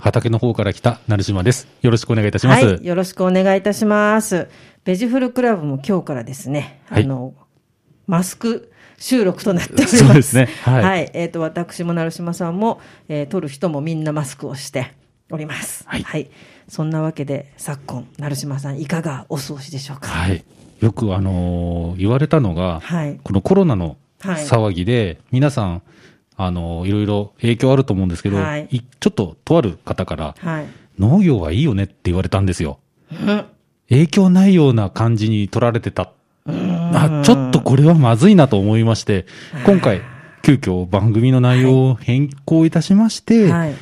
畑の方から来た成島です。よろしくお願いいたします。はい、よろしくお願いいたします。ベジフルクラブも今日からですね、はいあの、マスク収録となっております。そうですねはいえっ、と、私も成島さんも、えー撮る人もみんなマスクをしております。はいそんなわけで、昨今、成島さん、いかがお過ごしでしょうか？はい。よくあのー言われたのが、はいこのコロナのはい騒ぎで、皆さん、あのーいろいろ影響あると思うんですけど、はいいちょっととある方から、はい。農業はいいよねって言われたんですよ。うん影響ないような感じに取られてた。あ、ちょっとこれはまずいなと思いまして、今回、急遽番組の内容を変更いたしまして、はい。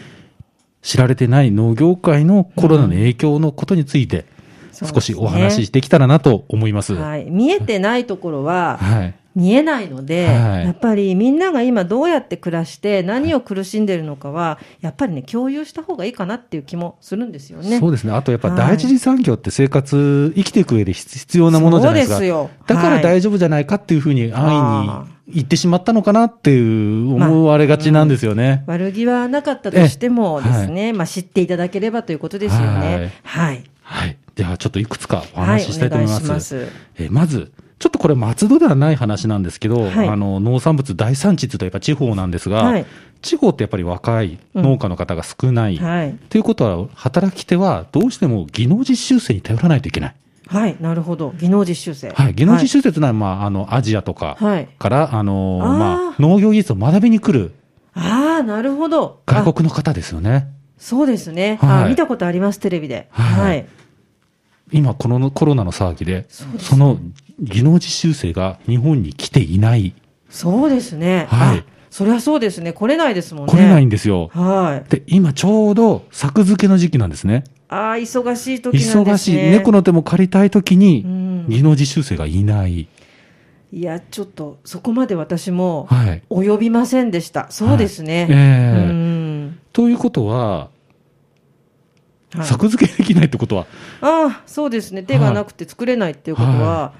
知られてない農業界のコロナの影響のことについて、少しお話しできたらなと思います。ははい。見えてないところは、い。見えないので、はいやっぱりみんなが今どうやって暮らして何を苦しんでるのかは、やっぱりね、共有した方がいいかなっていう気もするんですよね。そうですね。あとやっぱはい第一次産業って生活、生きていく上で必必要なものじゃないですか。そうですよだからはい大丈夫じゃないかっていうふうに安あ易に言ってしまったのかなっていう思われがちなんですよね。悪気はなかったとしてもええですね、まあ知っていただければということですよね。はい。はい。ではちょっといくつかおはい、話ししたいと思います。お願いします。えーまず、これ松戸ではない話なんですけど、はいあの、農産物大産地といえば地方なんですが、はい地方ってやっぱり若い農家の方が少ない。はい。ということは、働き手はどうしても技能実習生に頼らないといけない。はい、なるほど。技能実習生。はい。技能実習生というのは、まあ、あの、アジアとかはいから、あの、あーまあ、農業技術を学びに来るああ、なるほど。あ外国の方ですよね。そうですね。はいあ見たことあります、テレビで。はいはい。今、このコロナの騒ぎで、そうですねその技能実習生が日本に来ていない。そうですね。はいあそれはそうですね。来れないですもんね。来れないんですよ。はい。で、今ちょうど作付けの時期なんですね。ああ、忙しい時なんですね。忙しい。猫の手も借りたい時にうん、技能実習生がいない。いや、ちょっと、そこまで私も、はい。及びませんでした。そうですね。はいええうん。ということは、はい作付けできないってことは、ああ、そうですね。手がなくて作れないっていうことは、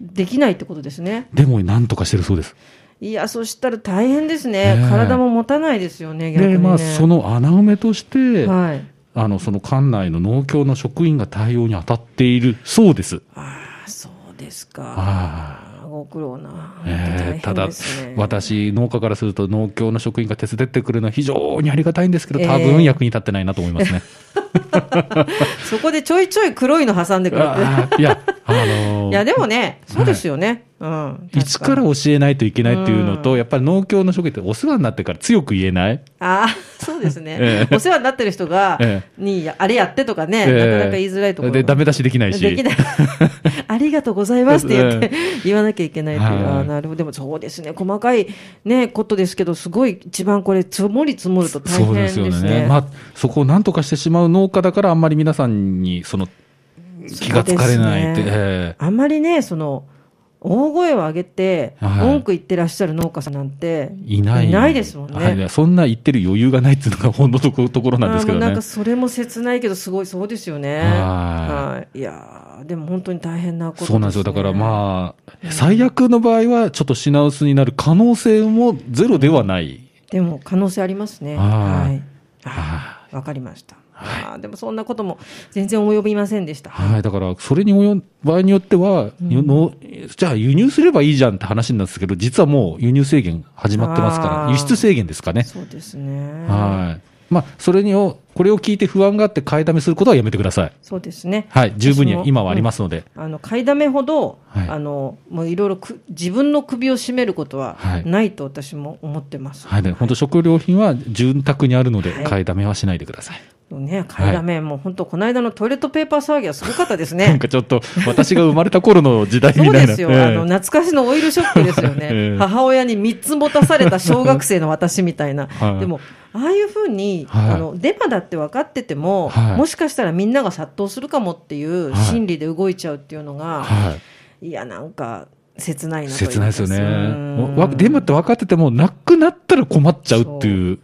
できないってことですね。でもなんとかしてるそうです。いや、そしたら大変ですね。ええ体も持たないですよね、逆に、ね。で、まあ、その穴埋めとして、はい。あの、その館内の農協の職員が対応に当たっているそうです。ああ、そうですか。はご苦労な。えーただ私、農家からすると農協の職員が手伝ってくるのは非常にありがたいんですけど、多え分え役に立ってないなと思いますね。そこでちょいちょい黒いの挟んでくるいや、あのー いや、でもね、そうですよね。うん。いつから教えないといけないっていうのと、うんやっぱり農協の職員ってお世話になってから強く言えないああ、そうですね。ええお世話になってる人が、えに、あれやってとかね、ええなかなか言いづらいところ。で、ダメ出しできないし。できない。ありがとうございますって言って、言わなきゃいけないという。はいあーなるほど。でもそうですね。細かいね、ことですけど、すごい一番これ、積もり積もると大そう変でですすね。よね。まあ、そこを何とかしてしまう農家だから、あんまり皆さんに、その、気がつかれないって。ねえあんまりね、その、大声を上げて、はい文句言ってらっしゃる農家さんなんて、えいない。いないですもんね。はいそんな言ってる余裕がないっていうのが本当のところところなんですけどねなんか。それも切ないけど、すごいそうですよね。はいはい。いやーでも本当に大変なことね。そうなんですよ。だからまあ、最悪の場合はちょっと品薄になる可能性もゼロではない。でも可能性ありますね。はいわかりました。あーでもそんなことも全然及びませんでした。はい。だから、それに及ん場合によっては、のじゃあ輸入すればいいじゃんって話なんですけど、実はもう輸入制限始まってますから、輸出制限ですかね。そうですね。はい。まあ、それにを、これを聞いて不安があって買いだめすることはやめてください。そうですね。はい。十分に今はありますので。あの買いだめほど、はいあのもういろいろく自分の首を絞めることははいないと私も思ってます。はい。で、本当食料品は潤沢にあるので、はい買いだめはしないでください。ね、買いだめ、もう本当、この間のトイレットペーパー騒ぎはすごかったです なんね。かちょっと、私が生まれた頃の時代みそうたいな。ですよ、ええ。あの懐かしのオイルショックですよね、ええ。母親に3つ持たされた小学生の私みたいな、はい。でも、ああいうふうに、はい。あのデマだって分かってても、はい。もしかしたらみんなが殺到するかもっていうはい。心理で動いちゃうっていうのが、はい。い、や、なんか、切ないなと切ないですよね。デマって分かってても、なくなったら困っちゃうっていう。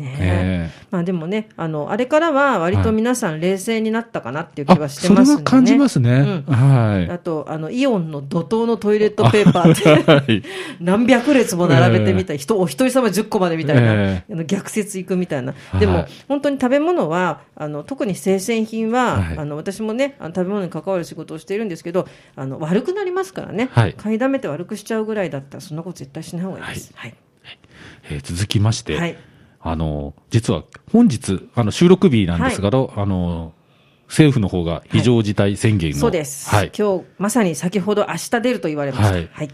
ねええまあでもね、あの、あれからは割と皆さん冷静になったかなっていう気はあ、してますね。は感じますね。はあと、あの、イオンの怒涛のトイレットペーパーい。って、はい。何百列も並べてみたい、人、お一人様10個までみたいな、えあの逆説いくみたいな。いでも、本当に食べ物は、あの、特に生鮮品は、はいあの、私もね、あの食べ物に関わる仕事をしているんですけど、あの、悪くなりますからね。はい買いだめて悪くしちゃうぐらいだったら、そんなこと絶対しない方がいいです。はい。えー続きまして、はい。あの、実は本日、あの、収録日なんですが、あの、政府の方が非常事態宣言の、そうです。はい。今日、まさに先ほど明日出ると言われました。はいはい。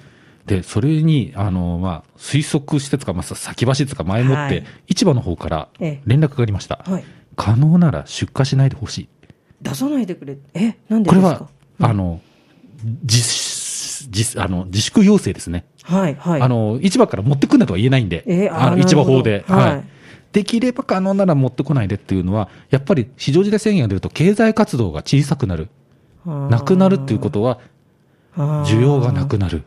で、それに、あの、まあ、推測してつか、まあ、先走ってつか前もって、はい市場の方からええ連絡がありました。はい。可能なら出荷しないでほしい。出さないでくれ。え、なんでこれですか？は、あの、自、自、あの、自粛要請ですね。はい、はい。あの、市場から持ってくんなとは言えないんで、えーあの、市場法で。はい。できれば可能なら持ってこないでっていうのは、やっぱり市場時代宣言が出ると経済活動が小さくなる。なくなるっていうことは、需要がなくなる。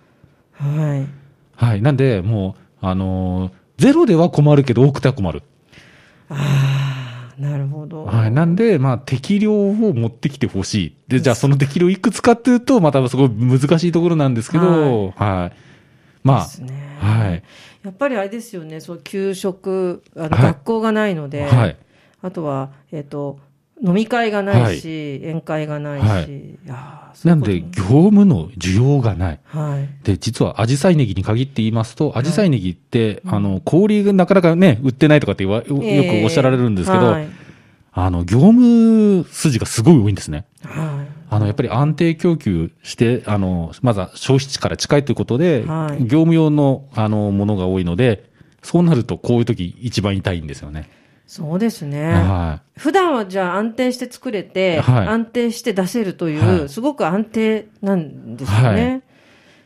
と。はい。はい。なんで、もう、あのーゼロでは困るけど、多くては困る。ああ、なるほど。はい。なんで、まあ、適量を持ってきてほしい。で、じゃあ、その適量いくつかっていうと、またすごい難しいところなんですけど、はい。まですねあ、はい。やっぱりあれですよね、そう給食、あのはい学校がないので、はい。あとは、えっ、と、飲み会がないし、宴会がないし、はいないんで、業務の需要がない。はい。で、実は、アジサイネギに限って言いますと、アジサイネギって、あの、氷がなかなかね、売ってないとかってよくおっしゃられるんですけど、はい。あの、業務筋がすごい多いんですね。はいあの、やっぱり安定供給して、あの、まずは消費地から近いということで、はい業務用の、あの、ものが多いので、そうなると、こういう時一番痛いんですよね。そうですね。は普段はじゃあ安定して作れて、はい安定して出せるという、はいすごく安定なんですよね。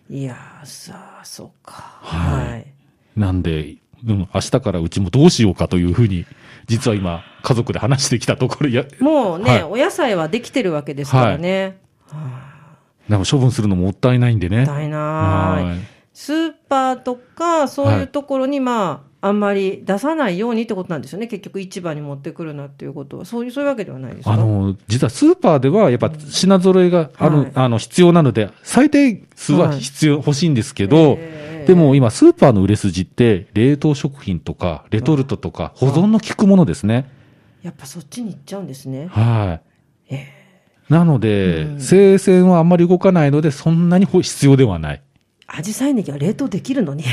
い、やーさあ、そうか。はいはい。い。なんで、うん、明日からうちもどうしようかというふうに、実は今、家族で話してきたところ、いや、もうね、はいお野菜はできてるわけですからね。はでも処分するのもったいないんでい。ね。もったいない。はいスーパーとか、そういうところに、まあ、あんまり出さないようにってことなんですよね。結局市場に持ってくるなっていうことは。そういう、そういうわけではないですか？あの、実はスーパーではやっぱ品揃えがある、はいあの、必要なので、最低数は必要、欲しいんですけど、えーでも今スーパーの売れ筋って、冷凍食品とか、レトルトとか、保存の効くものですね。やっぱそっちに行っちゃうんですね。はい。えなので、うん生鮮はあんまり動かないので、そんなにほ必要ではない。アジサイネギは冷凍できるのに。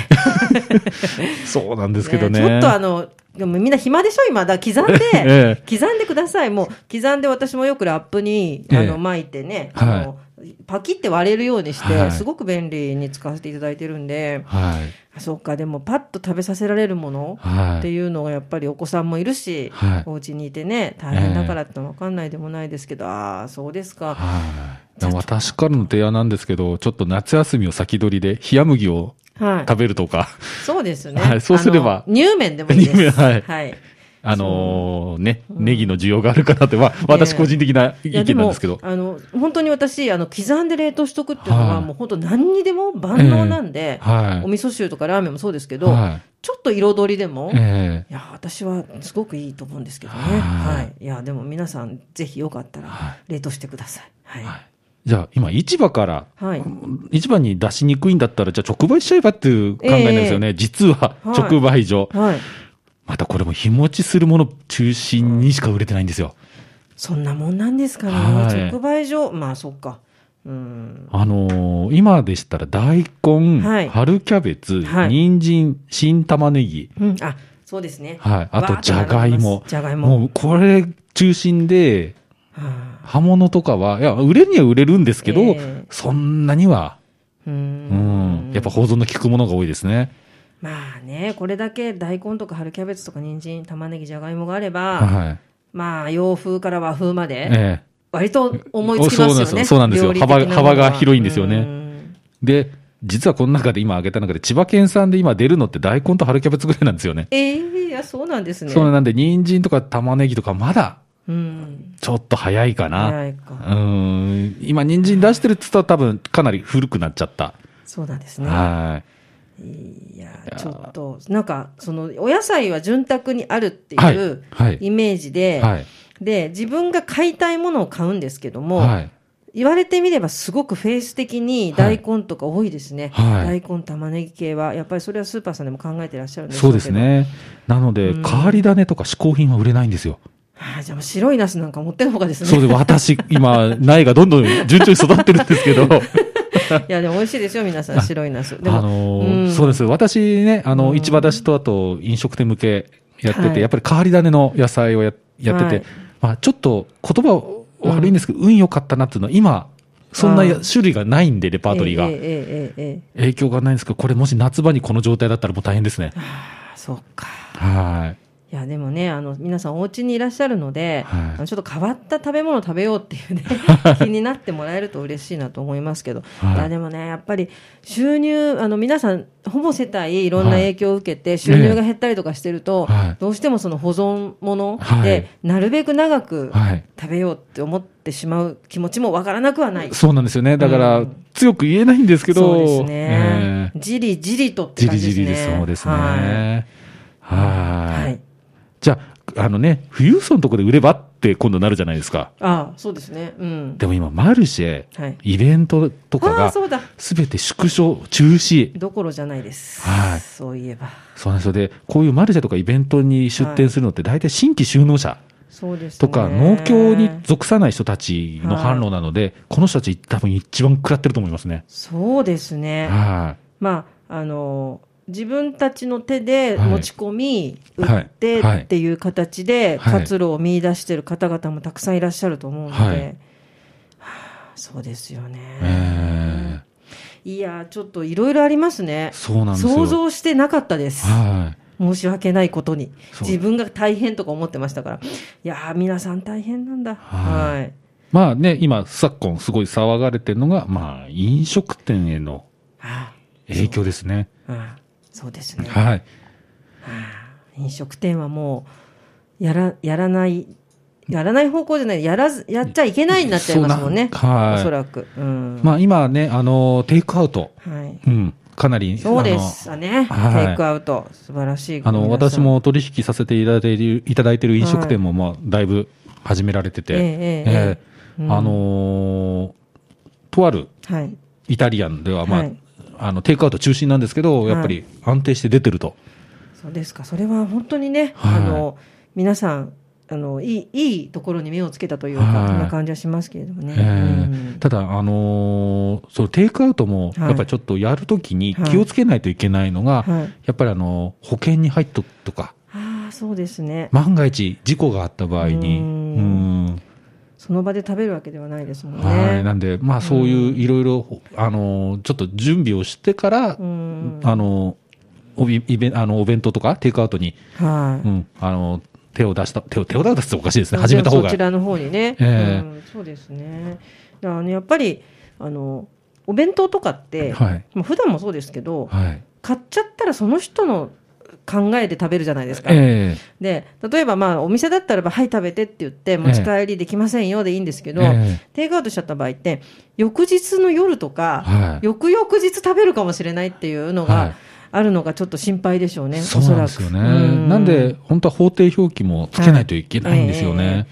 そうなんですけどね。ちょっとあの、でもみんな暇でしょ今。だ刻んで、え刻んでください。もう、刻んで私もよくラップに、あええの、巻いてね、あの、パキって割れるようにして、はいすごく便利に使わせていただいてるんで、はい。あそうか、でもパッと食べさせられるものはい。っていうのがやっぱりお子さんもいるし、はいお家にいてね、大変だからって分かんないでもないですけど、ああ、そうですか。はい。私からの提案なんですけど、ちょっと夏休みを先取りで、冷麦をはい。食べるとか、そうですね。はいそうすれば乳麺でもいいです。はいはい。あのーね、ネギの需要があるかなって、まあ、私個人的な意見なんですけど。あの、本当に私、あの、刻んで冷凍しとくっていうのは、はいもう本当何にでも万能なんで、はいお味噌汁とかラーメンもそうですけど、はい。ちょっと彩りでも、いえや、私はすごくいいと思うんですけどね。はいはい。いや、でも皆さん、ぜひよかったはら、冷凍してください。はい。えはい。じゃあ、今、市場から、はい。市場に出しにくいんだったら、じゃあ直売しちゃえばっていう考えなんですよね。実は、はい直売所。はい。またこれも日持ちするもの中心にしか売れてないんですよ。そんなもんなんですかね。はい直売所、まあ、そっか。うん。あのー今でしたら大根、はい春キャベツ、はい人参、新玉ねぎ、うん、あ、そうですね。はい。あと、じゃがいも。じゃがいも。もう、これ中心で、は刃物とかは、いや、売れるには売れるんですけど、ええそんなには、あううんん、やっぱ保存の効くものが多いですね。まあね、これだけ大根とか春キャベツとか人参、玉ねぎ、じゃがいもがあれば、はい。まあ、洋風から和風まで、ええ割と思いつきますよね。そうなんですよ幅幅が広いんですよねうんで、実はこの中で今挙げた中で、千葉県産で今出るのって大根と春キャベツぐらいなんですよね。ええいや、そうなんですね。そうなんで、人参とか玉ねぎとかまだうん。ちょっと早いかな。早いか。うん。今、人参出してるって言ったら多分かなり古くなっちゃった。そうなんですね。はいやや、ちょっと、なんか、その、お野菜は潤沢にあるってはいいうはいイメージい。で、はい。で、自分が買いたいものを買うんですけども、はい。言われてみればすごくフェース的に大根とか多いですね。はい大根、玉ねぎ系は、やっぱりそれはスーパーさんでも考えてらっしゃるんでしょそう。ですね。なので、うん変わり種とか嗜好品は売れないんですよ。ああじゃあ白いナスなんか持ってるほうがですね。そうで、私、今、苗がどんどん順調に育ってるんですけど、いや、でも美味しいですよ、皆さん、白いナス。あのーうん、そうです。私ね、あの、市場出しとあと飲食店向けやってて、やっぱり変わり種の野菜をややってて、はい、まあ、ちょっと言葉悪いんですけど、うん、運良かったなっていうのは、今、そんな種類がないんで、レパートリーが。影響がないんですけど、これもし夏場にこの状態だったらもう大変ですね。ああ、そっか。はい。いや、でもね、あの、皆さんお家にいらっしゃるので、はいあのちょっと変わった食べ物を食べようっていうね、気になってもらえると嬉しいなと思いますけど、はいい、や、でもね、やっぱり収入、あの、皆さん、ほぼ世帯いろんな影響を受けて、収入が減ったりとかしてると、はいどうしてもその保存物はいで、なるべく長くはい。食べようって思ってしまう気持ちもわからなくはない。そうなんですよね。だから、うん強く言えないんですけど、そうですえねえ。じりじりとってじ感じですね。りじりです。そうですね。はい。はい。はい。じゃあ、あのね、富裕層のところで売ればって今度なるじゃないですか。ああ、そうですね。うん。でも今、マルシェ、はい。イベントとかが。すべて縮小、中止。どころじゃないです。はいそういえば。そうなんですよ。で、こういうマルシェとかイベントに出店するのって、大体新規就農者そうですね。とか、農協に属さない人たちの販路なので、この人たち多分一番食らってると思いますね。そうですね。はまあ、あの、自分たちの手ではい持ち込み、はい売ってはいっていう形ではい活路を見出してる方々もたくさんいらっしゃると思うので、はいはあそうですよね。い。えいや、ちょっといろいろありますねー、。そうなんですよ。想像してなかったです。はい。申し訳ないことに。自分が大変とか思ってましたから。いやー、皆さん大変なんだ。はいはい。まあね、今、昨今すごい騒がれてるのが、まあ、飲食店へのあ影響ですね。あそうですね。はい。飲食店はもう、やら、やらない、やらない方向じゃない、やらず、やっちゃいけないになっちゃいますもんね。はいおそらく。うん。まあ今ね、あの、テイクアウト、はい。うん、かなり、そうですね。はいテイクアウト。素晴らしい。あの、私。も取引させていただいている、いただいている飲食店も、まあ、だいぶ始められてて、ええええええうんあのーとあるはい。イタリアンでは、まあ、はいあの、テイクアウト中心なんですけど、やっぱり安定して出てると。そうですか。それは本当にね、はい。あの、皆さん、あの、いい、いいところに目をつけたというか、はい。そんな感じはしますけれどもね。ええ。うん。ただ、あのーそのテイクアウトも、はい。やっぱりちょっとやるときに気をつけないといけないのが、はい。やっぱりあの、保険に入っとくとか、ああ、そうですね。万が一事故があった場合に、ううん。ん、その場で食べるわけではないですもんね。はい。なんで、まあそういういろいろ、あのーちょっと準備をしてから、うん。あのーおびイベンあのお弁当とかテイクアウトに、はい。うん、あのー手を出した、手を、手を出すっておかしいですね。始めた方がそ。ちらの方にね。ええうん、そうですね。あのやっぱり、あの、お弁当とかって、はい。まあ普段もそうですけど、はい。買っちゃったらその人の考えで食べるじゃないですか。えで、例えばまあお店だったらば、はい食べてって言って、持ち帰りできませんよでいいんですけえど、えテイクアウトしちゃった場合って、翌日の夜とえか、はい。翌々日食べるかもしれないっていうのはいがあるのがちょっと心配でしょうね、そうおそらく。なんですよね。うなんで、本当は法定表記もつけないといけないんですよね。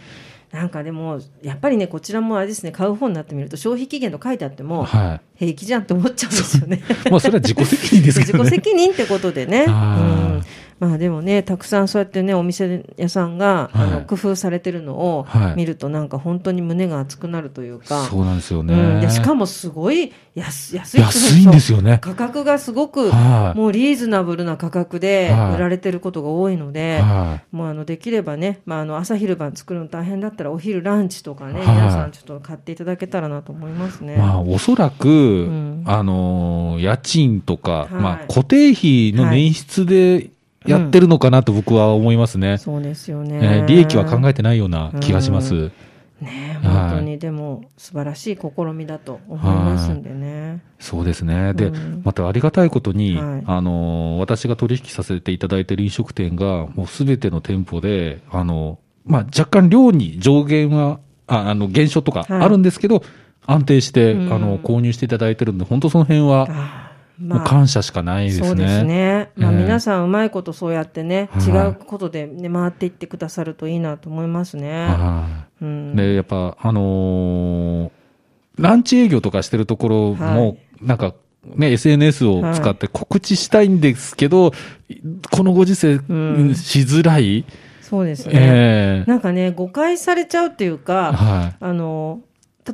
なんかでも、やっぱりね、こちらもあれですね、買う本になってみると、消費期限と書いてあっても、は平気じゃんって思っちゃうんですよね。い。まあ、それは自己責任ですけどね。自己責任ってことでね。うはいんまあでもね、たくさんそうやってね、お店屋さんが、あのはい工夫されてるのをはい。見ると、なんか本当に胸が熱くなるというか、そうなんですようん。しかもすごい安安い安いんですよね。価格がすごく、はい。もうリーズナブルな価格ではい。売られてることが多いので、はもうあのできればね、まあ、あの朝昼晩作るの大変だったらお昼ランチとかね、はい。皆さんちょっと買っていただけたらなと思いますね。い。まあ、おそらく、ん。あのー、家賃とか、はい。まあ、固定費の捻出でやってるのかなと僕は思いますね。そうですよね。えー利益は考えてないような気がします。うねえ本当にでも素晴らしい試みだと思いますんでね。そうですね。で、うんまたありがたいことに、はいあのー、私が取引させていただいている飲食店が、もうすべての店舗で、あの、まあ、若干量に上限は、ああの、減少とかはいあるんですけど、安定して、うんあの、購入していただいてるんで、本当その辺は、ああ感謝しかないですね。そうですね。まあ、ええ皆さんうまいことそうやってね、はい違うことで、ね、回っていってくださるといいなと思いますね。はいうん、で、やっぱ、あのーランチ営業とかしてるところも、はいなんか、ね、SNS を使って告知したいんですけど、このご時世、んしづらい。そうですね。ええなんかね、誤解されちゃうっていうか、はい。あの、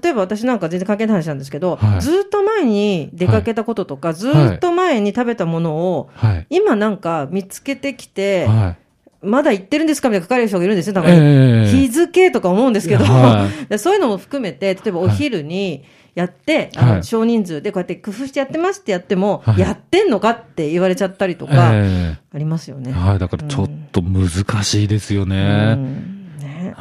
例えば私なんか全然関係ない話なんですけど、はいずっと前に出かけたこととか、ずっと前に食べたものを、はい。今なんか見つけてきて、はい。まだ行ってるんですかみたいな書かれる人がいるんですよ、たまに。ええ日付とか思うんですけど、そういうのも含めて、例えばお昼にやって、あのはい少人数でこうやって工夫してやってますってやっても、はいやってんのかって言われちゃったりとか、えありますよね。えはい。だからちょっと難しいですよね。うん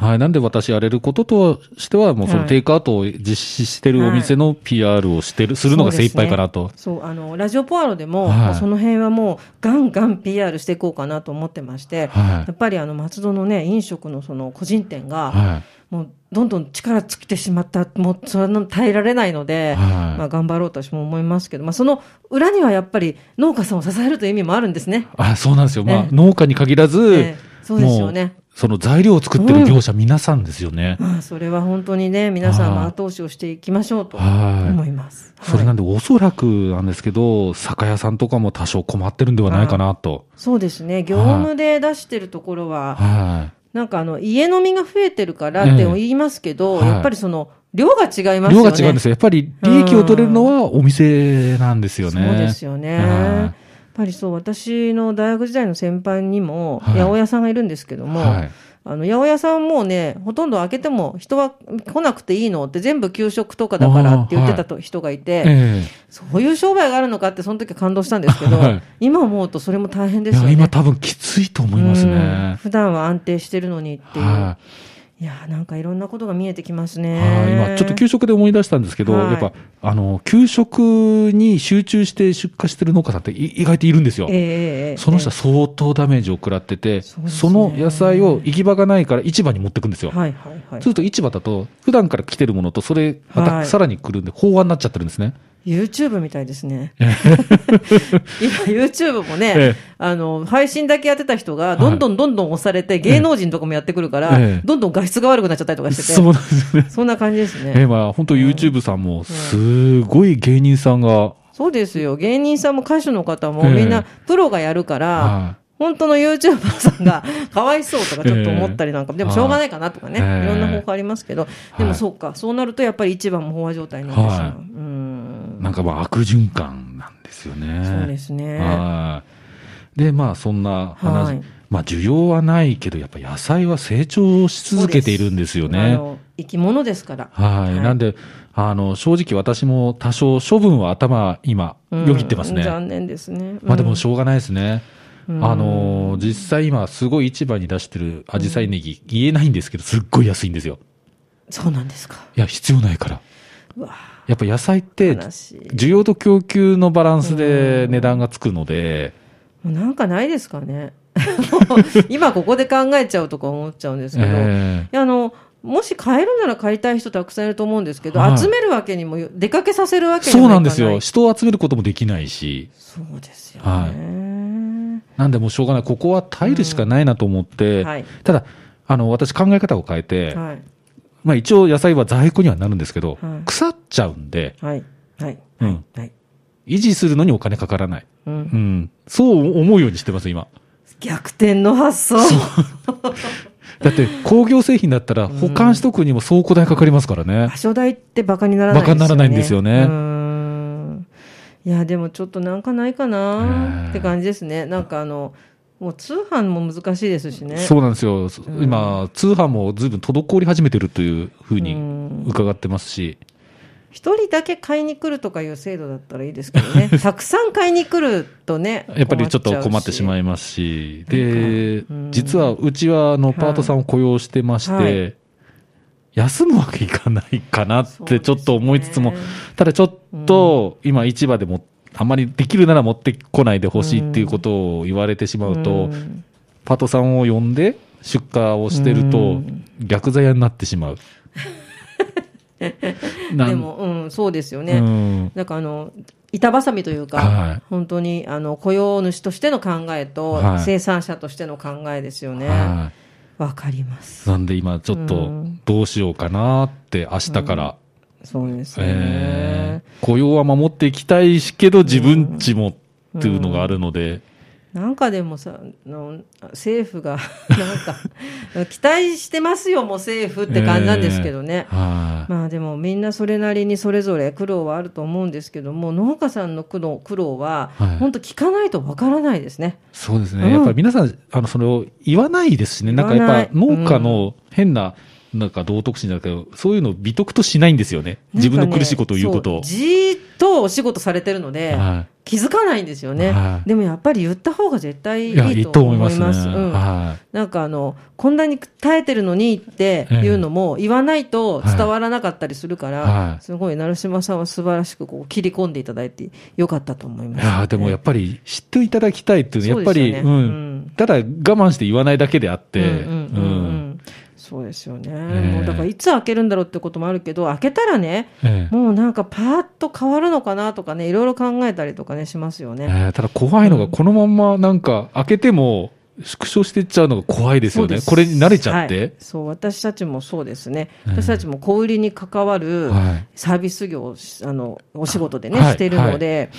ねはい。なんで私やれることとしては、もうそはい。のテイクアウトを実施してるお店の PR をしてる、するのが精一杯かなと。そう、あの、ラジオポアロでも、はい。まあその辺はもう、ガンガン PR していこうかなと思ってまして、はい。やっぱりあの、松戸のね、飲食のその個人店が、はもう、どんどん力尽きてしまった、もう、それの耐えられないので、はい。まあ、頑張ろうと私も思いますけど、まあ、その裏にはやっぱり農家さんを支えるという意味もあるんですね。あ、そうなんですよ。まあね、農家に限らず、ねそうですよねその材料を作ってる業者皆さんですよね。まあ、それは本当にね、皆さんのはい後押しをしていきましょうとはい思います。それなんで、で、おそらくなんですけど、酒屋さんとかも多少困ってるんではないかなと。そうですね、業務で出してるところは、はなんかあの、家飲みが増えてるからって言いますけど、ええはいやっぱりその、量が違いい。ますよね。量が違うんですよ。やっぱり利益を取れるのはお店なんですよね。そうですよね。ぱりそう、私の大学時代の先輩にも、はい。八百屋さんがいるんですけども、はい。あの、八百屋さんもうね、ほとんど開けても人は来なくていいのって全部給食とかだからって言ってたと、人がいて、ええ。そういう商売があるのかってその時は感動したんですけど、はい。今思うとそれも大変ですよね。今多分きついと思いますうん。ね。普段は安定してるのにっていう。、はいやー、なんかいろんなことが見えてきますい。ね。はい。今、ちょっと給食で思い出したんですけど、はいやっぱ、あの、給食に集中して出荷してる農家さんってい意外といるんですよ。ええええその人は相当ダメージを食らってて、そうですねその野菜を行き場がないから市場に持ってくんですよ。はいはいはいそうす。ると市場だと、普段から来てるものと、それ、まはいたさらに来るんで、飽和になっちゃってるんですね。YouTube みたいですね。今 YouTube もね、ええ。あの、配信だけやってた人が、どんどんどんどん押されて、芸能人とかもやってくるから、ええ。どんどん画質が悪くなっちゃったりとかしてて、そうなんですね。そんな感じですえね。まあ、本当 YouTube さんも、すごい芸人さんが、そうですよ。芸人さんも歌手の方もええ。みんなプロがやるから、は本当の YouTuber さんがかわいそうとかちょっと思ったりなんか、でもしょうがないかなとかね、ええ。いろんな方法ありますけど、でもそうか、そうなるとやっぱり一番も飽和状態になってしまう。はい。うん。い。なんかまあ、悪循環なんですよね。そうですね。はい。で、まあ、そんな話、はいまあ、需要はないけど、やっぱ野菜は成長し続けているんですよあね。の生き物ですから。はい。なんで、あの、正直私も多少処分は頭、今、うんよぎってますね。残念ですね。まあでもうんしょうがないですね。うんあのー実際今すごい市場に出してるアジサイネギ、言えないんですけど、すっごい安いんですよ。そうなんですか。いや、必要ないから。うわやっぱ野菜って。需要と供給のバランスで値段がつくので、もうなんかないですかね。今ここで考えちゃうとか思っちゃうんですけど。いえやあの、もし買えるなら買いたい人たくさんいると思うんですけど、はい集めるわけにも、出かけさせるわえけにもいかない。そうなんですよ。人を集めることもできないし。そうですよね。はいなんでもうしょうがない。ここは耐えるしかないなと思って、はい。ただ、あの、私考え方を変えて、はい。まあ一応野菜は在庫にはなるんですけど、はい腐っちゃうんで、はい。はい。うんはい。維持するのにお金かからない。うんうん。そう思うようにしてます、今。逆転の発想。だって工業製品だったら保管しとくにも倉庫代かかりますからね場。所代ってバカにならないですよね。バカにならないんですよねうーんいや、でもちょっとなんかないかなって感じですね。なんかあの、もう通販も難しいですしね。そうなんですよ。今、通販もずいぶん滞り始めてるというふうにうん伺ってますし。一人だけ買いに来るとかいう制度だったらいいですけどね。たくさん買いに来るとね。やっぱりちょっと困ってしまいいますし、で実はうちはあのパートさんを雇用してまして、はい休むわけいかないかなってちょっと思いつつも、ねただちょっと今市場でもあまりできるなら持ってこないでほしいっていうことを言われてしまうと、んパートさんを呼んで出荷をしてるうとん逆ザヤになってしまう。でも、うん、そうですよね。うんなんかあの、板挟みというか、はい本当にあの雇用主としての考えと、はい生産者としての考えですよね。はいわ、かります。なんで今ちょっとうんどうしようかなって明日から、そうですよね。えー雇用は守っていきたいしけど自分ちもっていうのがあるので、なんかでもさ、あの政府が、なんか、期待してますよ、もう政府って感じなんですけどね。はいまあでもみんなそれなりにそれぞれ苦労はあると思うんですけども、農家さんの苦労苦労ははい、本当聞かないとわからないですね。そうですね。うんやっぱり皆さん、あの、それを言わないですしね。なんかやっぱ農家の変な、なんか道徳心じゃなくて、そういうのを美徳としないんですよね。自分の苦しいことを言うことを。じーっとお仕事されてるので、は気づかないんですよね。はいでもやっぱり言った方が絶対い。いとと思いま思いますす。ね。うんはなんかあの、こんなに耐えてるのにっていうのも言わないと伝わらなかったりするから、はいすごい成島さんは素晴らしくこう切り込んでいただいてよかったと思いい。ます、いや、でもやっぱり知っていただきたいっていうのは、やっぱり、そうううんん。ただ我慢して言わないだけであって、うんうんうんうんそうですよね、もうだからいつ開けるんだろうってこともあるけど、開けたらね、ええもうなんかパーッと変わるのかなとかね、いろいろ考えたりとかね、しますよね。えーただ怖いのが、このまんまなんか開けても縮小していっちゃうのが怖いですよね。これに慣れちゃって。はいそう、私たちもそうですね。ええ私たちも小売りに関わるはいサービス業あの、お仕事でね、はいしてるので、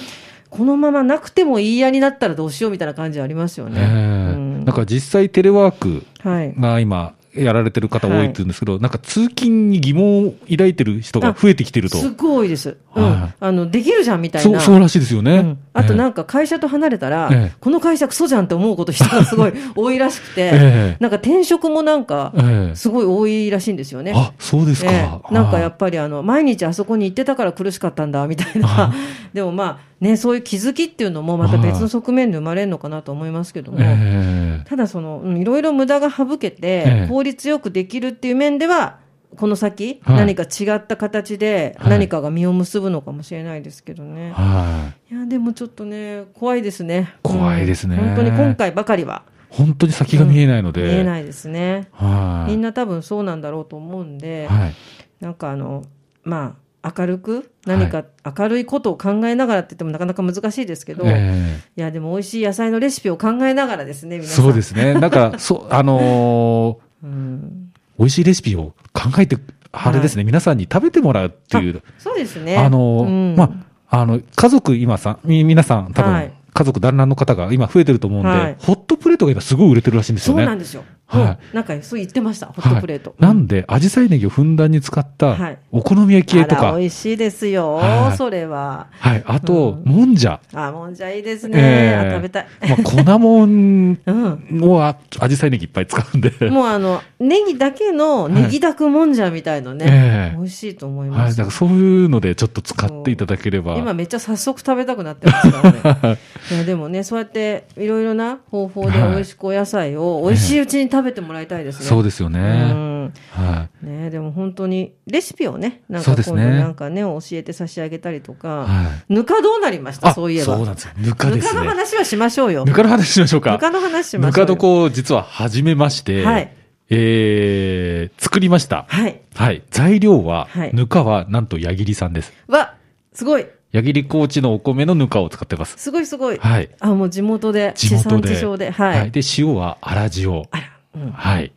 このままなくてもいいやになったらどうしようみたいな感じはありますよね。ええうんなんか実際テレワークはい。が今、やられてる方多いって言うんですけど、なんか通勤に疑問を抱いてる人が増えてきてると。すっごい多いです。うん。はいあの、できるじゃんみたいな。そう、そうらしいですよね。うんあとなんか、か会社と離れたら、ええこの会社クソじゃんって思うこと人がすごい多いらしくて、ええなんか転職もなんかええすごい多いらしいんですよね。あ、そうですか。ええなんかやはっぱりあの毎日あそこに行ってたから苦しかったんだみたいなは、でもまあね、そういう気づきっていうのもまた別の側面で生まれるのかなと思いますけども、ええただその、うんいろいろ無駄が省けてええ効率よくできるっていう面では、この先、はい何か違った形ではい何かが実を結ぶのかもしれないですけどね。はい。いや、でもちょっとね、怖いですね。怖いですねうん本当に今回ばかりは本当に先が見えないので。見えないですね。はい。みんな多分そうなんだろうと思うんで、はい。なんかあの、まあ、明るく、何か明るいことを考えながらって言ってもなかなか難しいですけど、いえや、でも美味しい野菜のレシピを考えながらですね、え皆さん。そうですね。なんか、そう、あのーうん。美味しいレシピを考えて、あれですね、皆さんに食べてもらうっていう。そうですね。あの、うんまあ、あの、家族今さん、み皆さん多分、はい家族団らんの方が今増えてると思うんで、はいホットプレートが今すごい売れてるらしいんですそよね。うなんですよ。はいうんなんかそう言ってました、ホットプレート。はいなんで、アジサイネギをふんだんに使ったはい、お好み焼きとか、あら美味しいですよ、はいそれは。はい、あと、うんもんじゃ。あ、もんじゃいいですね。ええあ食べたい。まあ、粉もんうん。をあアジサイネギいっぱい使うんで。もうあの、ネギだけのネギだくもんじゃみたいのね、ええ美味しいと思いはい、ます。だからそういうのでちょっと使っていただければ。今めっちゃ早速食べたくなってますからね。いやでもね、そうやっていろいろな方法で美味しくお野菜を美味しいうちに食べてもらいたいですね。そうですようね。んはねでも本当にレシピをね、なんか今度なんかね、教えて差し上げたりとい。か、はい。ぬかどうなりました？そういえば。そうなんですよ。ぬかですぬかのね。話はしましょうよ。ぬかの話しましょうか。ぬかの話しまぬしょうよ。か床を実は始めまして、はいえー、作りました。はい。はい。材料は、はいぬかはなんと矢切さんです。わ、すごい。矢切高知のお米のぬかを使ってます。すごいすごい。はい。あ、もう地元で、地地産元で。地消で。はい。で、塩は粗塩。あら、うん。はい。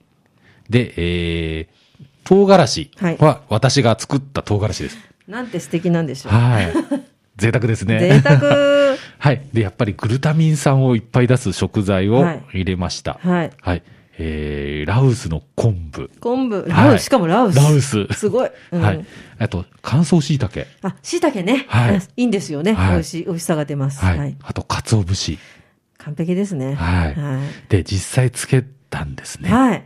で、えー、唐辛子はいは私が作った唐辛子です。なんて素敵なんでしょう。はい。贅沢ですね。贅沢。はい。で、やっぱりグルタミン酸をいっぱい出す食材をはい入れました。はい。はい。えー、ラウスの昆布。昆布、はいラウス、しかもラウス。ラウス。すごい。うんはい。あと、乾燥椎茸。あ、椎茸ね。はいあ いいんですよね。はい美味しい、美味しさが出ます。は。はいい。あと、鰹節。完璧ですね。はいはで、実際つけたんですい。ね。はい。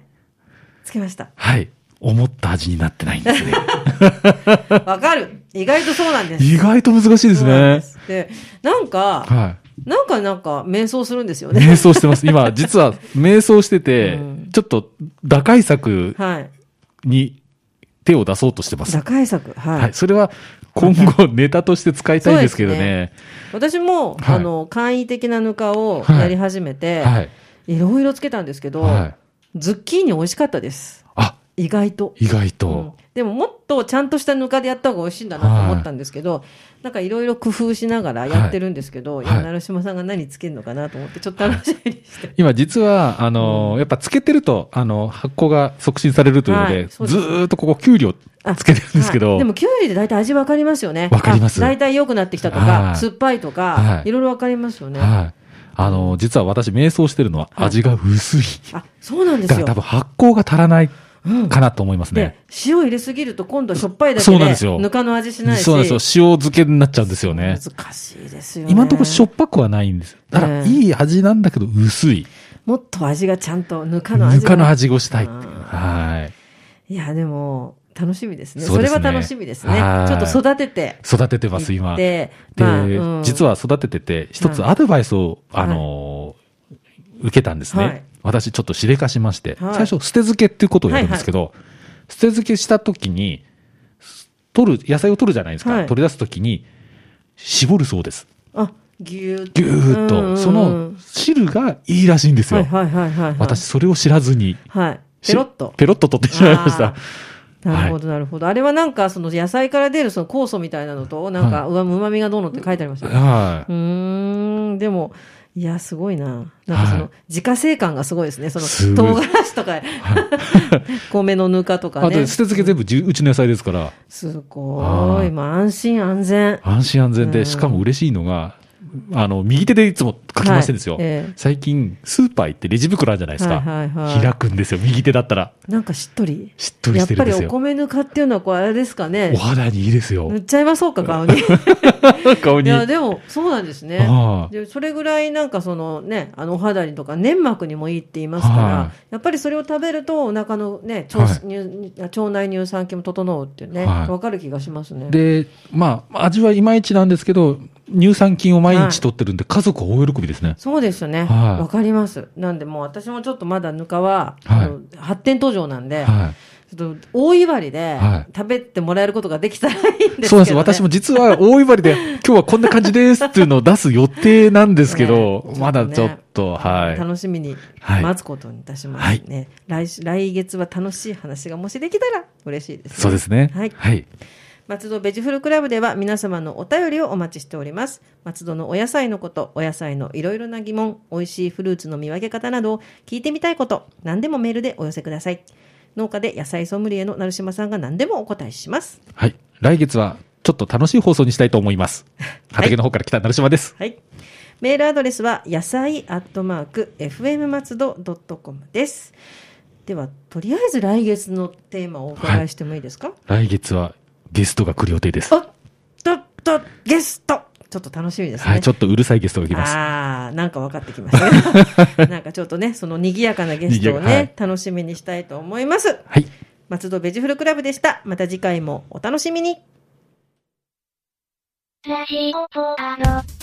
つけました。はい。思った味になってないんですね。わかる。意外とそうなんです。意外と難しいですねで。なんか、はなんかなんか、瞑想するんですよい。ね。瞑想してます。今、実は瞑想しててうん、ちょっと打開策はい。に手を出そうとしてます打。開策。はい。はい。それは今後ネタとして使いたいんですけどそうですね。私も、はいあの、簡易的なぬかをはいやり始めて、はい。いろいろつけたんですけど、はい。ズッキーニ美味しかったです。あ、意外と。意外うんと。でももっとちゃんとしたぬかでやった方が美味しいんだなと思ったんですけど、なんかいろいろ工夫しながらやってるんですけど、はいいや、成島さんが何つけるのかなと思って、ちょっと楽しみにして。今実は、あのーやっぱつけてると、あの、発酵が促進されるというので、はいですずーっとここ、きゅうりをあつけてるんですけど、はいでも、きゅうりで大体味わかりますよね。わかりますあ大体良くなってきたとか、はい酸っぱいとか、はいいろいろわかりますよね。はい。あのー実は私、瞑想してるのははい味が薄い。あ、そうなんですよだから多。分発酵が足らないうんかなと思いますでね。、塩入れすぎると今度しょっぱいだけでそうなんですよ、ぬかの味しないし。そうなんですよ。塩漬けになっちゃうんですよね。難しいですよね。今のところしょっぱくはないんです。だから、ええいい味なんだけど薄い。もっと味がちゃんと、ぬかの味が。ぬかの味をしたいいはい。いや、でも、楽しみですね。それは楽しみですね。はいちょっと育てて。育ててます、今。で、で、まあうん実は育ててて、一つアドバイスを、あのー受けたんですね。はい私ちょっとしでかしまして、はい最初捨て漬けっていうことをやるんですけど、捨て漬けした時に、取る、野菜を取るじゃないですか。はい取り出す時に、絞るそうです。あ、ぎゅーっぎゅーっと。うんうんうんその汁がいいらしいんですよ。はいはいはいはいはい。私、それを知らずに、はい。ペロッと。ペロッと取ってしまいましたなるほど、なるほど。あれはなんか、その野菜から出るその酵素みたいなのと、なんか、うわ、旨味がどうのって書いてありましたね。はい。うーん、でも、いや、すごいな。なんかその、はい自家製感がすごいですね。その、唐辛子とか、米のぬかとかあと、ね。捨て漬け全部うちの野菜ですから、すごい。はいまあ、安心安全。安心安全で、うんしかも嬉しいのが、あの、右手でいつも書き回してるんですよ。はいええ最近、スーパー行ってレジ袋あるじゃないですか。はいはいはい開くんですよ、右手だったら。なんかしっとり。しっとりやっぱりおしてるんですよ。米ぬかっていうのは、こう、あれですかねお。肌にいいですよ塗。っちゃいまそうか、顔に。顔に。いや、でも、そうなんですね。はでそれぐらいなんかそのね、あのお肌にとか粘膜にもいいって言いますから、はいやっぱりそれを食べるとお腹のね、腸,、はい乳腸内乳酸菌も整うっていうね、はいわかる気がしますね。で、まあ、味はいまいちなんですけど、乳酸菌を毎日取ってるんで、家族は大喜びですね。そうですよね。はいわかります。なんでもう私もちょっとまだぬかは、はい発展途上なんで、はちょっと大威張りではい食べてもらえることができたらいいんですけど、ね。い。そうなんです。私も実は大威張りで、今日はこんな感じですっていうのを出す予定なんですけど、ねまだちょっと、はい。楽しみにはい待つことにいたしますね。来週来月は楽しい話がもしできたら嬉しいですね。そうですね。はいはい。松戸ベジフルクラブでは皆様のお便りをお待ちしております。松戸のお野菜のこと、お野菜のいろいろな疑問、美味しいフルーツの見分け方などを聞いてみたいこと、何でもメールでお寄せください。農家で野菜ソムリエの成島さんが何でもお答えします。はい。来月は、ちょっと楽しい放送にしたいと思います。畑の方から来た成島です。はい。メールアドレスは、野菜アットマーク、fm 松戸 .com です。では、とりあえず来月のテーマをお伺いしてもいいですか、来月はゲストが来る予定です。おっとっと、ゲストちょっと楽しみですね。はい。ちょっとうるさいゲストが来ます。ああ、なんか分かってきましたね。なんかちょっとね、その賑やかなゲストをね、賑やか楽しみにしたいと思います。はい。松戸ベジフルクラブでした。また次回もお楽しみに。ラジオポアロ。